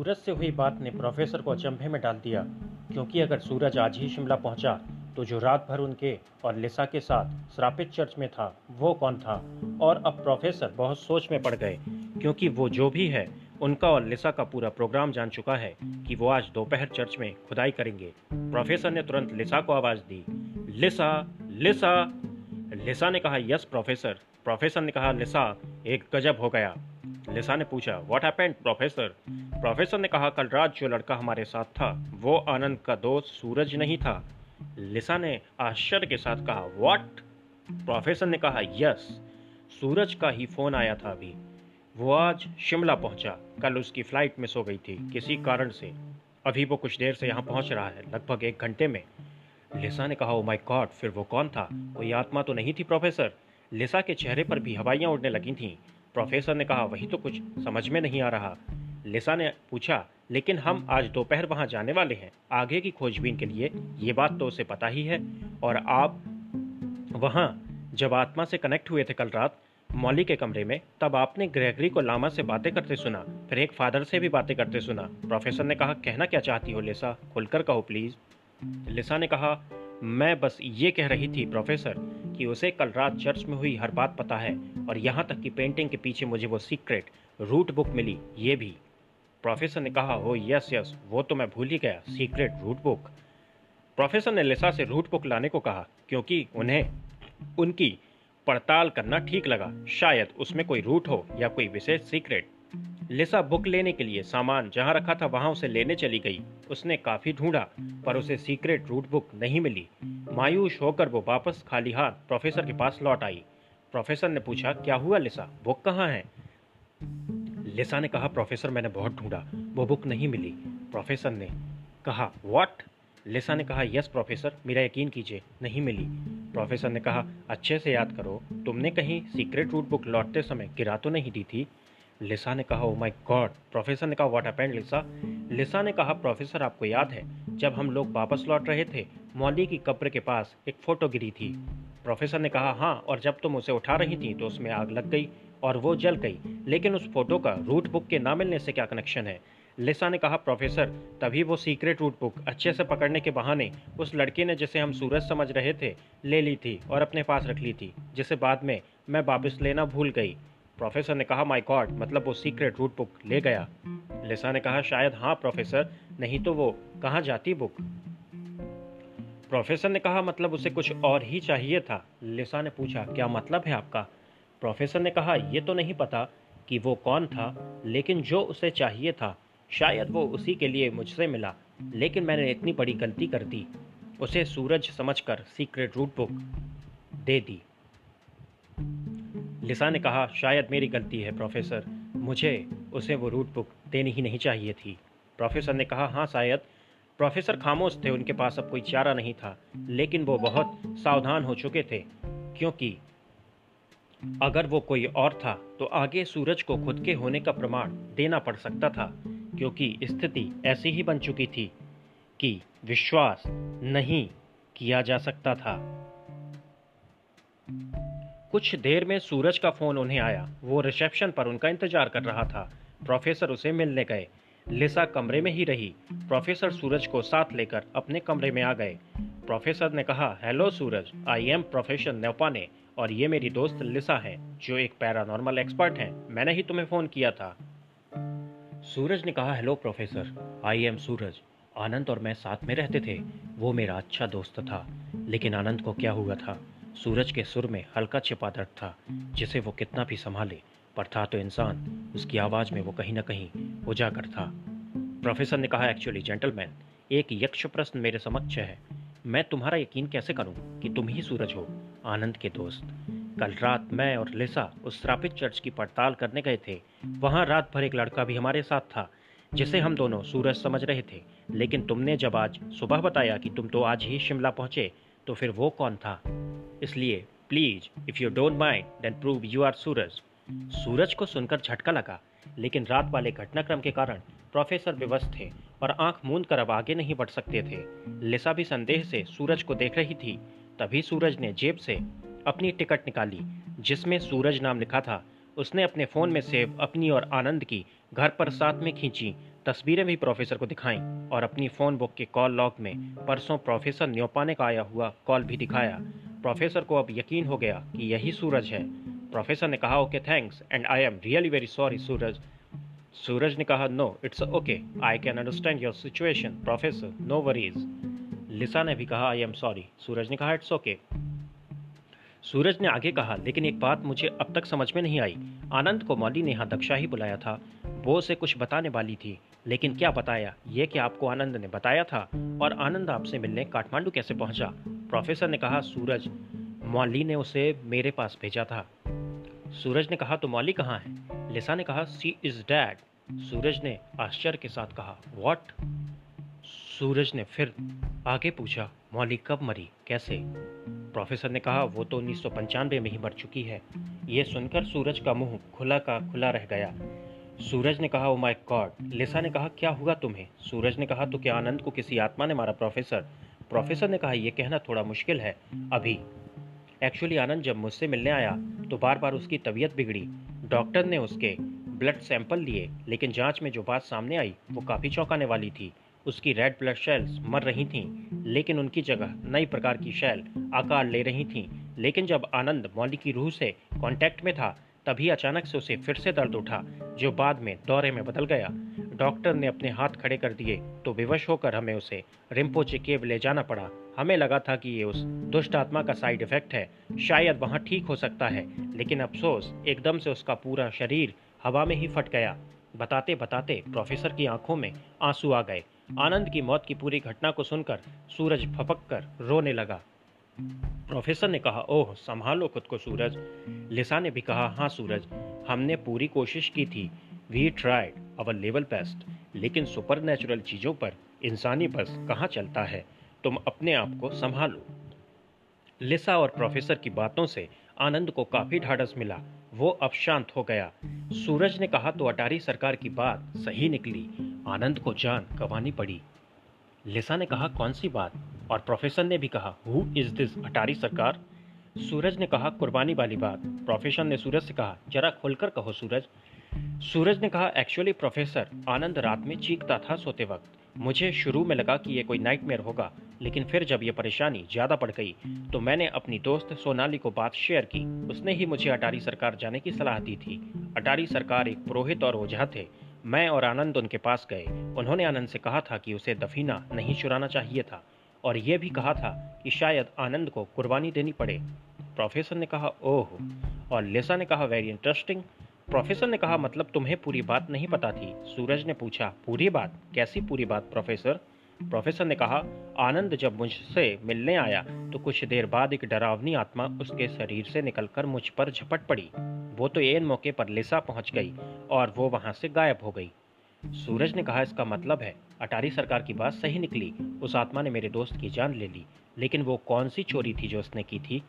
सूरज से हुई बात ने प्रोफेसर को अचंभे में डाल दिया, क्योंकि अगर सूरज आज ही शिमला पहुँचा तो जो रात भर उनके और लिसा के साथ श्रापित चर्च में था, वो कौन था? और अब प्रोफेसर बहुत सोच में पड़ गए, क्योंकि वो जो भी है, उनका और लिसा का पूरा प्रोग्राम जान चुका है कि वो आज दोपहर चर्च में खुदाई करेंगे। प्रोफेसर ने तुरंत लिसा को आवाज़ दी, लिसा लिसा! लिसा ने कहा, यस, प्रोफेसर। प्रोफेसर ने कहा, लिसा, एक गजब हो गया। लिसा ने पूछा व्हाट हैपेंड प्रोफेसर प्रोफेसर ने कहा, कल रात जो लड़का हमारे साथ था, वो आनंद का दोस्त सूरज नहीं था। लिसा ने आश्चर्य के साथ कहा व्हाट प्रोफेसर ने कहा यस सूरज का ही फ़ोन आया था अभी। वो आज शिमला पहुँचा। कल उसकी फ़्लाइट मिस हो गई थी, किसी कारण से। अभी वो कुछ देर से यहाँ पहुँच रहा है, लगभग एक घंटे में। लिसा ने कहा ओ माय गॉड फिर वो कौन था? कोई आत्मा तो नहीं थी प्रोफेसर लिसा के चेहरे पर भी हवाइयाँ उड़ने लगी थीं। प्रोफेसर ने कहा, वही तो कुछ समझ में नहीं आ रहा। लिसा ने पूछा, लेकिन हम आज दोपहर वहाँ जाने वाले हैं। आगे की खोजबीन के लिए ये बात तो उसे पता ही है। और आप वहाँ जब आत्मा से कनेक्ट हुए थे कल रात मौली के कमरे में, तब आपने ग्रेगरी को लामा से बातें करते सुना, फिर एक फादर से भी बातें करते सुना। प्रोफेसर ने कहा, कहना क्या चाहती हो लिसा? खुलकर कहो, प्लीज़। लिसा ने कहा मैं बस ये कह रही थी, प्रोफेसर, कि उसे कल रात चर्च में हुई हर बात पता है, और यहाँ तक कि पेंटिंग के पीछे मुझे वो सीक्रेट, रूट बुक मिली, ये भी। प्रोफेसर ने कहा हो यस यस, वो तो मैं भूल ही गया, सीक्रेट रूट बुक। प्रोफेसर ने लिसा से रूट बुक लाने को कहा, क्योंकि उन्हें, उनकी पड़ताल करना ठीक लगा, शायद उसमें कोई रूट हो या कोई विशेष सीक्रेट। लिसा बुक लेने के लिए सामान जहाँ रखा था वहाँ उसे लेने चली गई। उसने काफ़ी ढूंढा, पर उसे सीक्रेट रूट बुक नहीं मिली। मायूस होकर वो वापस खाली हाथ प्रोफेसर के पास लौट आई। प्रोफेसर ने पूछा, क्या हुआ लिसा? बुक कहाँ है? लिसा ने कहा, प्रोफेसर, मैंने बहुत ढूंढा। वो बुक नहीं मिली। प्रोफेसर ने कहा व्हाट लिसा ने कहा यस प्रोफेसर, मेरा यकीन कीजिए, नहीं मिली। प्रोफेसर ने कहा, अच्छे से याद करो, तुमने कहीं सीक्रेट रूट बुक लौटते समय गिरा तो नहीं दी थी? लिसा ने कहा ओ माय गॉड प्रोफेसर ने कहा व्हाट हैपेंड लिसा? लिसा ने कहा प्रोफेसर आपको याद है, जब हम लोग वापस लौट रहे थे, मौली की कब्र के पास एक फ़ोटो गिरी थी। प्रोफेसर ने कहा हाँ और जब तुम उसे उठा रही थी तो उसमें आग लग गई और वो जल गई। लेकिन उस फ़ोटो का रूट बुक के ना मिलने से क्या कनेक्शन है? लिसा ने कहा प्रोफेसर तभी वो सीक्रेट रूट बुक अच्छे से पकड़ने के बहाने उस लड़के ने जिसे हम सूरज समझ रहे थे, ले ली थी और अपने पास रख ली थी, जिसे बाद में मैं वापस लेना भूल गई। प्रोफेसर ने कहा माई गॉड मतलब वो सीक्रेट रूट बुक ले गया। लिसा ने कहा, शायद हाँ प्रोफेसर, नहीं तो वो कहाँ जाती बुक? प्रोफेसर ने कहा मतलब उसे कुछ और ही चाहिए था। लिसा ने पूछा, क्या मतलब है आपका? प्रोफेसर ने कहा, ये तो नहीं पता कि वो कौन था, लेकिन जो उसे चाहिए था, शायद वो उसी के लिए मुझसे मिला। लेकिन मैंने इतनी बड़ी गलती कर दी, उसे सूरज समझकर सीक्रेट रूट बुक दे दी। लिसा ने कहा, शायद मेरी गलती है, प्रोफेसर। मुझे उसे वो रूट बुक देनी ही नहीं चाहिए थी। प्रोफेसर ने कहा हाँ शायद। प्रोफेसर खामोश थे, उनके पास अब कोई चारा नहीं था, लेकिन वो बहुत सावधान हो चुके थे, क्योंकि अगर वो कोई और था तो आगे सूरज को खुद के होने का प्रमाण देना पड़ सकता था, क्योंकि स्थिति ऐसी ही बन चुकी थी कि विश्वास नहीं किया जा सकता था। कुछ देर में सूरज का फ़ोन उन्हें आया। वो रिसेप्शन पर उनका इंतज़ार कर रहा था। प्रोफेसर उसे मिलने गए। लिसा कमरे में ही रही। प्रोफेसर सूरज को साथ लेकर अपने कमरे में आ गए। प्रोफेसर ने कहा, hello Suraj, I am professor नेपाने और ये मेरी दोस्त लिसा है, जो एक पैरानॉर्मल एक्सपर्ट हैं। मैंने ही तुम्हें फ़ोन किया था। सूरज ने कहा, hello professor, I am Suraj. Anand और मैं साथ में रहते थे। वो मेरा अच्छा दोस्त था, लेकिन आनंद को क्या हुआ था? सूरज के सुर में हल्का छिपा दर्द था, जिसे वो कितना भी संभाले, पर था तो इंसान, उसकी आवाज़ में वो कहीं ना कहीं उजागर था। प्रोफेसर ने कहा, एक्चुअली, जेंटलमैन, एक यक्ष प्रश्न मेरे समक्ष है। मैं तुम्हारा यकीन कैसे करूँ कि तुम ही सूरज हो, आनंद के दोस्त? कल रात मैं और लिसा उस श्रापित चर्च की पड़ताल करने गए थे। वहाँ रात भर एक लड़का भी हमारे साथ था, जिसे हम दोनों सूरज समझ रहे थे। लेकिन तुमने जब आज सुबह बताया कि तुम तो आज ही शिमला पहुँचे तो फिर वो कौन था? इसलिए please if you don't mind then prove you are Suraj Suraj को सुनकर झटका लगा, लेकिन रात वाले घटनाक्रम के कारण प्रोफेसर विवश थे और आँख मूंद कर अब आगे नहीं बढ़ सकते थे। लिसा भी संदेह से सूरज को देख रही थी। तभी सूरज ने जेब से अपनी टिकट निकाली, जिसमें सूरज नाम लिखा था। उसने अपने फ़ोन में सेव अपनी और आनंद की घर पर साथ में खींची तस्वीरें भी प्रोफेसर को दिखाई और अपनी फ़ोन बुक के कॉल लॉग में परसों प्रोफेसर न्योपाने का आया हुआ कॉल भी दिखाया। प्रोफेसर को अब यकीन हो गया कि यही सूरज है। प्रोफेसर ने कहा, okay, thanks, and I am really very sorry, Suraj. Suraj ने कहा, no, it's okay, I can understand your situation, professor, no worries. Lisa ने भी कहा, आई एम सॉरी। सूरज ने कहा, इट्स ओके। सूरज ने आगे कहा, लेकिन एक बात मुझे अब तक समझ में नहीं आई। आनंद को मौली ने यहाँ दक्षा ही बुलाया था। वो उसे कुछ बताने वाली थी। लेकिन क्या बताया? ये कि आपको आनंद ने बताया था और आनंद आपसे मिलने काठमांडू कैसे पहुँचा? प्रोफेसर ने कहा, सूरज, मौली ने उसे मेरे पास भेजा था। सूरज ने कहा तो मौली कहाँ है? लिसा ने कहा, सी इज़ डैड। सूरज ने आश्चर्य के साथ कहा, वॉट? सूरज ने फिर आगे पूछा, मौली कब मरी? कैसे? प्रोफेसर ने कहा, वो तो उन्नीस सौ पंचानवे में ही मर चुकी है। ये सुनकर सूरज का मुँह खुला का खुला रह गया। सूरज ने कहा ओ माय गॉड लिसा ने कहा, क्या हुआ तुम्हें? सूरज ने कहा तो क्या आनंद को किसी आत्मा ने मारा प्रोफेसर प्रोफेसर ने कहा यह कहना थोड़ा मुश्किल है, अभी. एक्चुअली आनंद जब मुझसे मिलने आया तो बार बार उसकी तबीयत बिगड़ी। डॉक्टर ने उसके ब्लड सैंपल लिए, लेकिन जाँच में जो बात सामने आई, वो काफ़ी चौंकाने वाली थी। उसकी रेड ब्लड सेल्स मर रही थीं, लेकिन उनकी जगह नई प्रकार की शेल आकार ले रही थीं। लेकिन जब आनंद मौली की रूह से कांटेक्ट में था तभी अचानक से उसे फिर से दर्द उठा, जो बाद में दौरे में बदल गया। डॉक्टर ने अपने हाथ खड़े कर दिए तो विवश होकर हमें उसे रिम्पोचे केव ले जाना पड़ा। हमें लगा था कि ये उस दुष्ट आत्मा का साइड इफ़ेक्ट है। शायद वहाँ ठीक हो सकता है, लेकिन अफसोस, एकदम से उसका पूरा शरीर हवा में ही फट गया। बताते बताते प्रोफेसर की आँखों में आँसू आ गए। आनंद की मौत की पूरी घटना को सुनकर सूरज फपक कर रोने लगा। प्रोफेसर ने कहा, ओह, संभालो खुद को सूरज। लिसा ने भी कहा हाँ सूरज, हमने पूरी कोशिश की थी। We tried our level best लेकिन सुपर चीज़ों पर, इंसानी बस कहाँ चलता है? तुम अपने आप को संभालो। लिसा और प्रोफेसर की बातों से आनंद को काफ़ी ढाढ़स मिला। वो अब शांत हो गया। सूरज ने कहा तो अटारी सरकार की बात सही निकली। आनंद को जान गंवानी पड़ी। लिसा ने कहा, कौन सी बात? और प्रोफेसर ने भी कहा हु इज़ दिस अटारी सरकार? सूरज ने कहा, कुर्बानी वाली बात। प्रोफेसर ने सूरज से कहा, जरा खुलकर कहो सूरज। सूरज ने कहा एक्चुअली प्रोफेसर आनंद रात में चीखता था सोते वक्त। मुझे शुरू में लगा कि ये कोई नाइटमेयर होगा, लेकिन फिर जब ये परेशानी ज़्यादा बढ़ गई तो मैंने अपनी दोस्त सोनाली को बात शेयर की। उसने ही मुझे अटारी सरकार जाने की सलाह दी थी। अटारी सरकार एक पुरोहित और ओझा थे। मैं और आनंद उनके पास गए। उन्होंने आनंद से कहा था कि उसे दफीना नहीं चुराना चाहिए था। और यह भी कहा था कि शायद आनंद को कुर्बानी देनी पड़े। प्रोफेसर ने कहा, ओह। और लेसा ने कहा, वेरी इंटरेस्टिंग। प्रोफेसर ने कहा मतलब तुम्हें पूरी बात नहीं पता थी? सूरज ने पूछा, पूरी बात? कैसी पूरी बात, प्रोफेसर? प्रोफेसर ने कहा, आनंद जब मुझसे मिलने आया तो कुछ देर बाद एक डरावनी आत्मा उसके शरीर से निकलकर मुझ पर झपट पड़ी। वो तो एन मौके पर लिसा पहुँच गई और वो वहाँ से गायब हो गई। सूरज ने कहा, इसका मतलब है, अटारी सरकार की बात सही निकली। उस आत्मा ने मेरे दोस्त की जान ले ली, लेकिन वो कौन सी चोरी थी जो उसने की थी?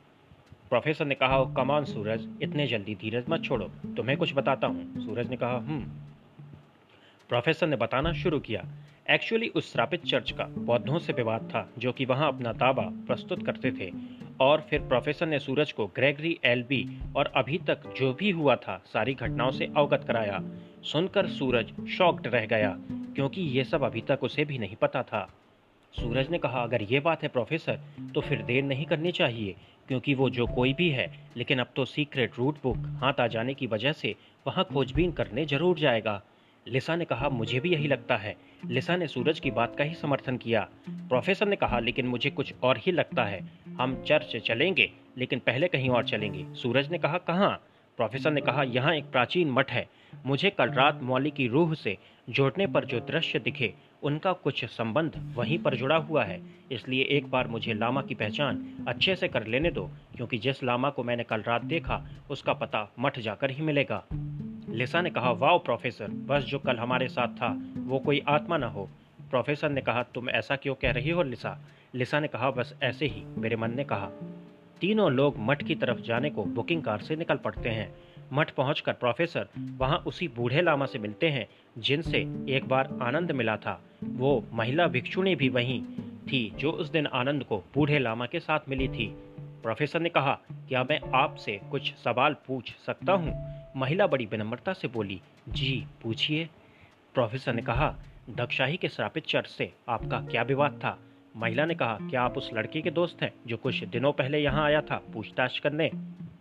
प्रोफेसर ने कहा कमान सूरज, इतने जल्दी धीरज मत छोड़ो, तुम्हें कुछ बताता हूँ। सूरज ने कहा हम्म। प्रोफेसर ने बताना शुरू किया। एक्चुअली उस श्रापित चर्च का बौद्धों से विवाद था, जो कि वहाँ अपना दावा प्रस्तुत करते थे। और फिर प्रोफेसर ने सूरज को ग्रेगरी, एलबी और अभी तक जो भी हुआ था, सारी घटनाओं से अवगत कराया। सुनकर सूरज शॉक्ड रह गया, क्योंकि ये सब अभी तक उसे भी नहीं पता था। सूरज ने कहा, अगर ये बात है प्रोफेसर तो फिर देर नहीं करनी चाहिए, क्योंकि वो जो कोई भी है, लेकिन अब तो सीक्रेट रूट बुक हाथ आ जाने की वजह से वहाँ खोजबीन करने ज़रूर जाएगा। लिसा ने कहा, मुझे भी यही लगता है। लिसा ने सूरज की बात का ही समर्थन किया। प्रोफेसर ने कहा, लेकिन मुझे कुछ और ही लगता है। हम चर्च चलेंगे, लेकिन पहले कहीं और चलेंगे। सूरज ने कहा, कहाँ? प्रोफेसर ने कहा, यहाँ एक प्राचीन मठ है। मुझे कल रात मौली की रूह से जोड़ने पर जो दृश्य दिखे, उनका कुछ संबंध वहीं पर जुड़ा हुआ है। इसलिए एक बार मुझे लामा की पहचान अच्छे से कर लेने दो, क्योंकि जिस लामा को मैंने कल रात देखा, उसका पता मठ जाकर ही मिलेगा। लिसा ने कहा, वाओ, प्रोफेसर, बस जो कल हमारे साथ था, वो कोई आत्मा ना हो। प्रोफेसर ने कहा, तुम ऐसा क्यों कह रही हो, लिसा? लिसा ने कहा, बस ऐसे ही, मेरे मन ने कहा। तीनों लोग मठ की तरफ़ जाने को बुकिंग कार से निकल पड़ते हैं। मठ पहुंचकर प्रोफेसर वहाँ उसी बूढ़े लामा से मिलते हैं, जिनसे एक बार आनंद मिला था। वो महिला भिक्षुणी भी वहीं थी, जो उस दिन आनंद को बूढ़े लामा के साथ मिली थी। प्रोफेसर ने कहा, क्या मैं आपसे कुछ सवाल पूछ सकता हूँ? महिला बड़ी विनम्रता से बोली, जी, पूछिए। प्रोफेसर ने कहा, दक्षाही के श्रापित चर्च से आपका क्या विवाद था? महिला ने कहा, क्या आप उस लड़के के दोस्त हैं जो कुछ दिनों पहले यहाँ आया था पूछताछ करने?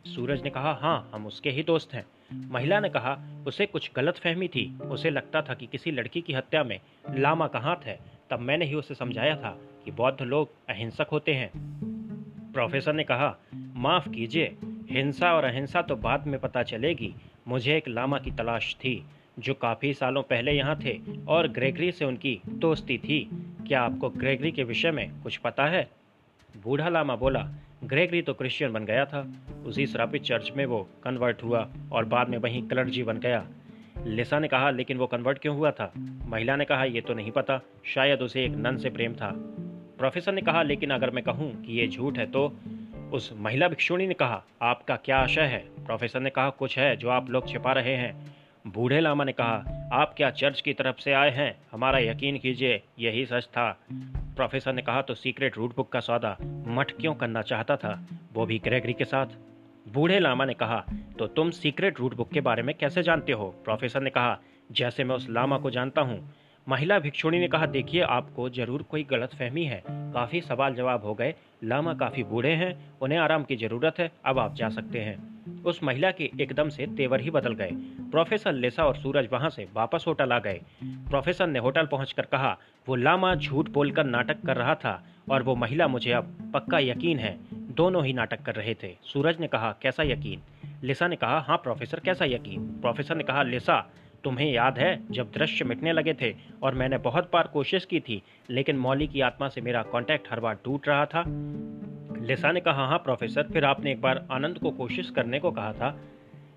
सूरज ने कहा हाँ हम उसके ही दोस्त हैं। महिला ने कहा, उसे कुछ गलत फहमी थी। उसे लगता था कि किसी लड़की की हत्या में लामा का हाथ है। तब मैंने ही उसे समझाया था कि बौद्ध लोग अहिंसक होते हैं। प्रोफेसर ने कहा, माफ़ कीजिए हिंसा और अहिंसा तो बाद में पता चलेगी। मुझे एक लामा की तलाश थी, जो काफ़ी सालों पहले यहाँ थे और ग्रेगरी से उनकी दोस्ती थी। क्या आपको ग्रेगरी के विषय में कुछ पता है? बूढ़ा लामा बोला, ग्रेगरी तो क्रिश्चियन बन गया था। उसी श्रापित चर्च में वो कन्वर्ट हुआ और बाद में वहीं क्लर्जी बन गया। लिसा ने कहा, लेकिन वो कन्वर्ट क्यों हुआ था? महिला ने कहा, ये तो नहीं पता। शायद उसे एक नन से प्रेम था। प्रोफेसर ने कहा, लेकिन अगर मैं कहूँ कि ये झूठ है तो उस महिला भिक्षुणी ने कहा, आपका क्या आशय है? प्रोफेसर ने कहा, कुछ है जो आप लोग छिपा रहे हैं। बूढ़े लामा ने कहा, आप क्या चर्च की तरफ़ से आए हैं? हमारा यकीन कीजिए, यही सच था। प्रोफेसर ने कहा तो सीक्रेट रूट बुक का सौदा मठ क्यों करना चाहता था? वो भी ग्रेगरी के साथ। बूढ़े लामा ने कहा तो तुम सीक्रेट रूट बुक के बारे में कैसे जानते हो? प्रोफेसर ने कहा, जैसे मैं उस लामा को जानता हूँ महिला भिक्षुणी ने कहा, देखिए, आपको ज़रूर कोई गलत फहमी है। काफ़ी सवाल जवाब हो गए। लामा काफ़ी बूढ़े हैं। उन्हें आराम की ज़रूरत है। अब आप जा सकते हैं। उस महिला के एकदम से तेवर ही बदल गए। प्रोफेसर लेसा और सूरज वहाँ से वापस होटल आ गए। प्रोफेसर ने होटल पहुंचकर कहा, वो लामा झूठ बोलकर नाटक कर रहा था और वो महिला मुझे अब पक्का यकीन है। दोनों ही नाटक कर रहे थे। सूरज ने कहा, कैसा यकीन? लेसा ने कहा हाँ प्रोफेसर, कैसा यकीन? प्रोफेसर ने कहा, लिसा तुम्हें याद है जब दृश्य मिटने लगे थे और मैंने बहुत बार कोशिश की थी, लेकिन मौली की आत्मा से मेरा कांटेक्ट हर बार टूट रहा था। लिसा ने कहा हाँ प्रोफेसर फिर आपने एक बार आनंद को कोशिश करने को कहा था।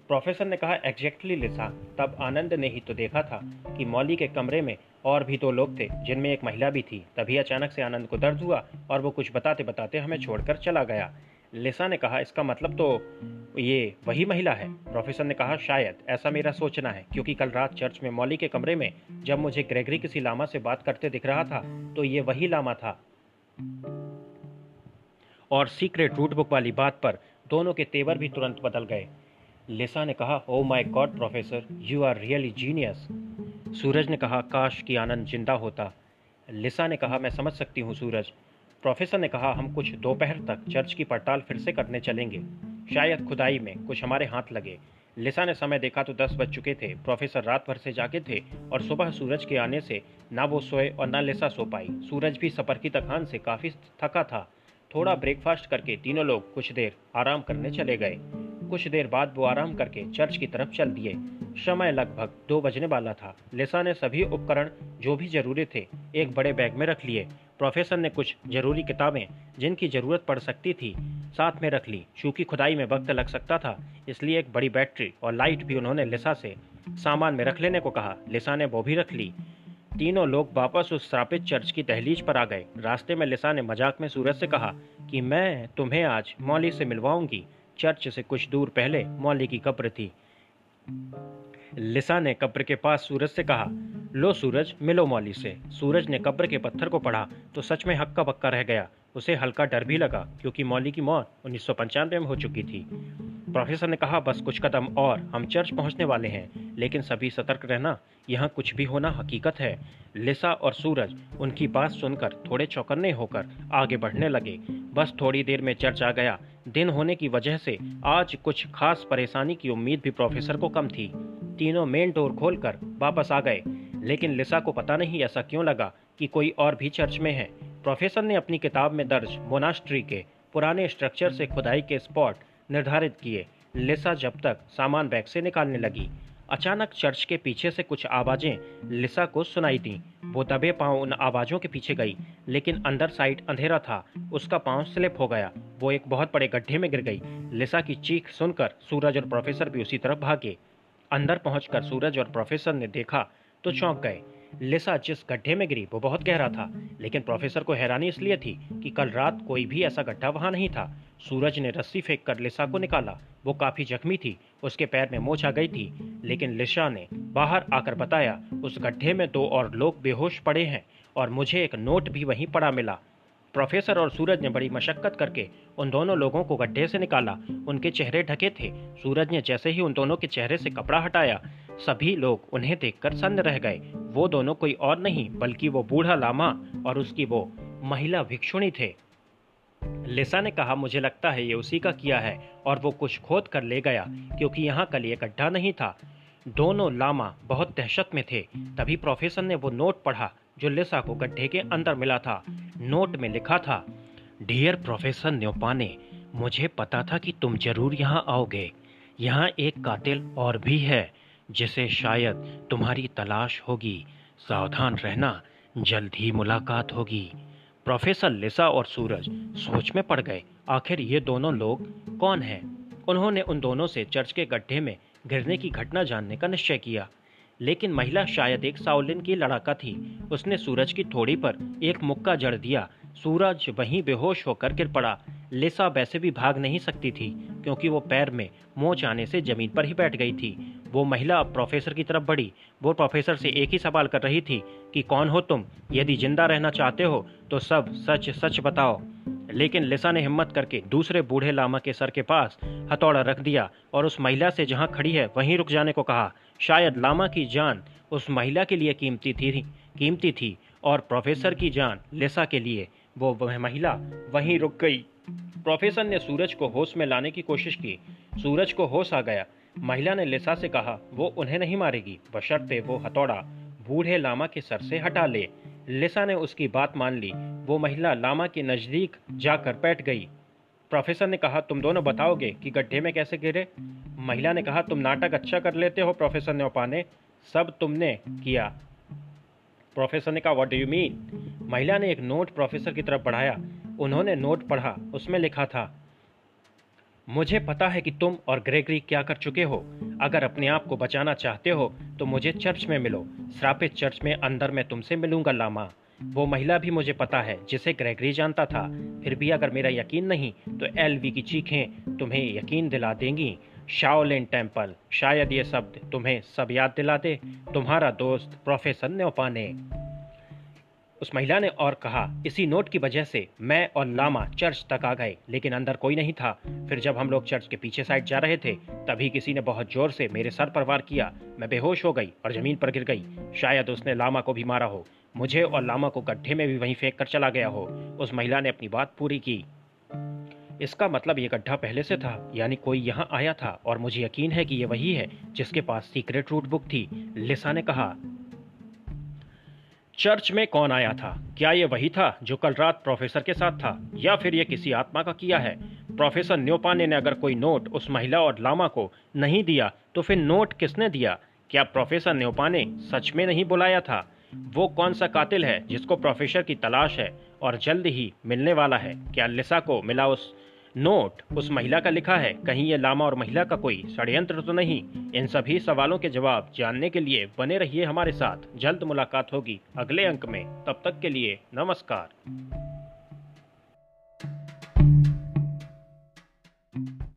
प्रोफेसर ने कहा एग्जैक्टली लिसा, तब आनंद ने ही तो देखा था कि मौली के कमरे में और भी दो लोग थे, जिनमें एक महिला भी थी। तभी अचानक से आनंद को दर्द हुआ और वो कुछ बताते बताते हमें छोड़कर चला गया। लिसा ने कहा, इसका मतलब तो ये वही महिला है। प्रोफेसर ने कहा, शायद, ऐसा मेरा सोचना है, क्योंकि कल रात चर्च में मौली के कमरे में जब मुझे ग्रेगरी किसी लामा से बात करते दिख रहा था तो ये वही लामा था। और सीक्रेट रूट बुक वाली बात पर दोनों के तेवर भी तुरंत बदल गए। लिसा ने कहा ओ my God professor you are really genius Suraj ने कहा, काश की आनंद ज़िंदा होता। लिसा ने कहा, मैं समझ सकती हूँ, सूरज प्रोफेसर ने कहा, हम कुछ दोपहर तक चर्च की पड़ताल फिर से करने चलेंगे। शायद खुदाई में कुछ हमारे हाथ लगे। लिसा ने समय देखा तो दस बज चुके थे। प्रोफेसर रात भर से जागे थे और सुबह सूरज के आने से ना वो सोए और ना लिसा सो पाई। सूरज भी सफ़र की थकान से काफ़ी थका था। थोड़ा ब्रेकफास्ट करके तीनों लोग कुछ देर आराम करने चले गए। कुछ देर बाद वो आराम करके चर्च की तरफ़ चल दिए। समय लगभग दो बजने वाला था। लिसा ने सभी उपकरण जो भी ज़रूरी थे एक बड़े बैग में रख लिए प्रोफेसर ने कुछ ज़रूरी किताबें जिनकी ज़रूरत पड़ सकती थी, साथ में रख ली। चूँकि खुदाई में वक्त लग सकता था, इसलिए एक बड़ी बैटरी और लाइट भी उन्होंने लिसा से सामान में रख लेने को कहा। लिसा ने वो भी रख ली। तीनों लोग वापस उस श्रापित चर्च की दहलीज पर आ गए। रास्ते में लिसा ने मज़ाक में सूरज से कहा कि मैं तुम्हें आज मौली से मिलवाऊँगी। चर्च से कुछ दूर पहले मौली की कब्र थी। लिसा ने कब्र के पास सूरज से कहा लो सूरज, मिलो मौली से। सूरज ने कब्र के पत्थर को पढ़ा तो सच में हक्का बक्का रह गया। उसे हल्का डर भी लगा, क्योंकि मौली की मौत उन्नीस सौ पंचानबे में हो चुकी थी। प्रोफेसर ने कहा, बस कुछ कदम और, हम चर्च पहुँचने वाले हैं। लेकिन सभी सतर्क रहना, यहाँ कुछ भी होना हकीकत है। लिसा और सूरज, उनकी बात सुनकर थोड़े चौकन्ने होकर आगे बढ़ने लगे। बस थोड़ी देर में चर्च आ गया। दिन होने की वजह से आज कुछ खास परेशानी की उम्मीद भी प्रोफेसर को कम थी। तीनों मेन डोर खोलकर वापस आ गए। लेकिन लिसा को पता नहीं ऐसा क्यों लगा कि कोई और भी चर्च में है। प्रोफेसर ने अपनी किताब में दर्ज मोनास्ट्री के पुराने स्ट्रक्चर से खुदाई के स्पॉट निर्धारित किए। लिसा जब तक सामान बैग से निकालने लगी। अचानक चर्च के पीछे से कुछ आवाज़ें लिसा को सुनाई दी। वो दबे पाँव उन आवाजों के पीछे गई, लेकिन अंदर साइड अंधेरा था। उसका पाँव स्लिप हो गया। वो एक बहुत बड़े गड्ढे में गिर गई। लिसा की चीख सुनकर सूरज और प्रोफेसर भी उसी तरफ़ भागे। अंदर पहुंचकर सूरज और प्रोफेसर ने देखा तो चौंक गए। लिसा जिस गड्ढे में गिरी, वो बहुत गहरा था, लेकिन प्रोफेसर को हैरानी इसलिए थी कि कल रात कोई भी ऐसा गड्ढा वहाँ नहीं था। सूरज ने रस्सी फेंक कर लिसा को निकाला। वो काफ़ी जख्मी थी, उसके पैर में मोच आ गई थी, लेकिन लिसा ने बाहर आकर बताया, उस गड्ढे में दो और लोग बेहोश पड़े हैं, और मुझे एक नोट भी वहीं पड़ा मिला। प्रोफेसर और सूरज ने बड़ी मशक्कत करके उन दोनों लोगों को गड्ढे से निकाला। उनके चेहरे ढके थे। सूरज ने जैसे ही उन दोनों के चेहरे से कपड़ा हटाया सभी लोग उन्हें देखकर सन्न रह गए। वो दोनों कोई और नहीं, बल्कि वो बूढ़ा लामा और उसकी वो महिला भिक्षुणी थे। लिसा ने कहा, मुझे लगता है ये उसी का किया है। और वो कुछ खोद कर ले गया, क्योंकि यहाँ कल ये गड्ढा नहीं था। दोनों लामा बहुत दहशत में थे। तभी प्रोफेसर ने वो नोट पढ़ा, जो लिसा को गड्ढे के अंदर मिला था। नोट में लिखा था, डियर प्रोफेसर न्योपाने, मुझे पता था कि तुम ज़रूर यहाँ आओगे। यहाँ एक कातिल और भी है। जिसे शायद तुम्हारी तलाश होगी। सावधान रहना, जल्द ही मुलाकात होगी। प्रोफेसर लिसा और सूरज सोच में पड़ गए, आखिर ये दोनों लोग कौन हैं? उन्होंने उन दोनों से चर्च के गड्ढे में गिरने की घटना जानने का निश्चय किया। लेकिन महिला शायद एक साउलिन की लड़ाका थी। उसने सूरज की थोड़ी पर एक मुक्का जड़ दिया। सूरज वहीं बेहोश होकर गिर पड़ा। लिसा वैसे भी भाग नहीं सकती थी, क्योंकि वो पैर में मोच आने से ज़मीन पर ही बैठ गई थी। वो महिला प्रोफेसर की तरफ़ बढ़ी। वो प्रोफेसर से एक ही सवाल कर रही थी कि कौन हो तुम? यदि ज़िंदा रहना चाहते हो तो सब सच सच बताओ। लेकिन लिसा ने हिम्मत करके दूसरे बूढ़े लामा के सर के पास हथौड़ा रख दिया और उस महिला से जहाँ खड़ी है, वहीं रुक जाने को कहा। शायद लामा की जान उस महिला के लिए कीमती थी कीमती थी और प्रोफेसर की जान लिसा के लिए। वो वह महिला वहीं रुक गई। प्रोफेसर ने सूरज को होश में लाने की कोशिश की। सूरज को होश आ गया। महिला ने लिसा से कहा, वो उन्हें नहीं मारेगी। बशर्ते वो हथौड़ा बूढ़े लामा के सर से हटा ले। लिसा ने उसकी बात मान ली। वो महिला लामा के नज़दीक जाकर बैठ गई। प्रोफेसर ने कहा, तुम दोनों बताओगे कि गड्ढे में कैसे गिरे? महिला ने कहा, तुम नाटक अच्छा कर लेते हो, प्रोफेसर ने ने सब तुमने किया। प्रोफेसर ने कहा व्हाट डू यू मीन महिला ने एक नोट प्रोफेसर की तरफ़ बढ़ाया। उन्होंने नोट पढ़ा। उसमें लिखा था मुझे पता है कि तुम और ग्रेगरी क्या कर चुके हो। अगर अपने आप को बचाना चाहते हो तो मुझे चर्च में मिलो। श्रापित चर्च में अंदर मैं तुमसे मिलूँगा, लामा। वो महिला भी मुझे पता है, जिसे ग्रेगरी जानता था। फिर भी अगर मेरा यकीन नहीं तो एलवी की चीखें तुम्हें यकीन दिला देंगी। शाओलिन टेंपल शायद ये शब्द तुम्हें सब याद दिला दे। तुम्हारा दोस्त प्रोफेसर न्योपा ने उस महिला ने और कहा, इसी नोट की वजह से मैं और लामा चर्च तक आ गए, लेकिन अंदर कोई नहीं था। फिर जब हम लोग चर्च के पीछे साइड जा रहे थे, तभी किसी ने बहुत ज़ोर से मेरे सर पर वार किया। मैं बेहोश हो गई और ज़मीन पर गिर गई। शायद उसने लामा को भी मारा हो। मुझे और लामा को गड्ढे में भी वहीं फेंक कर चला गया हो। उस महिला ने अपनी बात पूरी की। इसका मतलब ये गड्ढा पहले से था, यानी कोई यहाँ आया था, और मुझे यकीन है कि ये वही है जिसके पास सीक्रेट रूट बुक थी। लिसा ने कहा चर्च में कौन आया था? क्या ये वही था जो कल रात प्रोफेसर के साथ था, या फिर ये किसी आत्मा का किया है? प्रोफेसर न्योपाने ने अगर कोई नोट उस महिला और लामा को नहीं दिया तो फिर नोट किसने दिया? क्या प्रोफेसर न्योपाने सच में नहीं बुलाया था? वो कौन सा कातिल है जिसको प्रोफेसर की तलाश है और जल्द ही मिलने वाला है? क्या लिसा को मिला उस नोट, उस महिला का लिखा है, कहीं ये लामा और महिला का कोई षड्यंत्र तो नहीं? इन सभी सवालों के जवाब जानने के लिए बने रहिए हमारे साथ। जल्द मुलाकात होगी अगले अंक में। तब तक के लिए नमस्कार।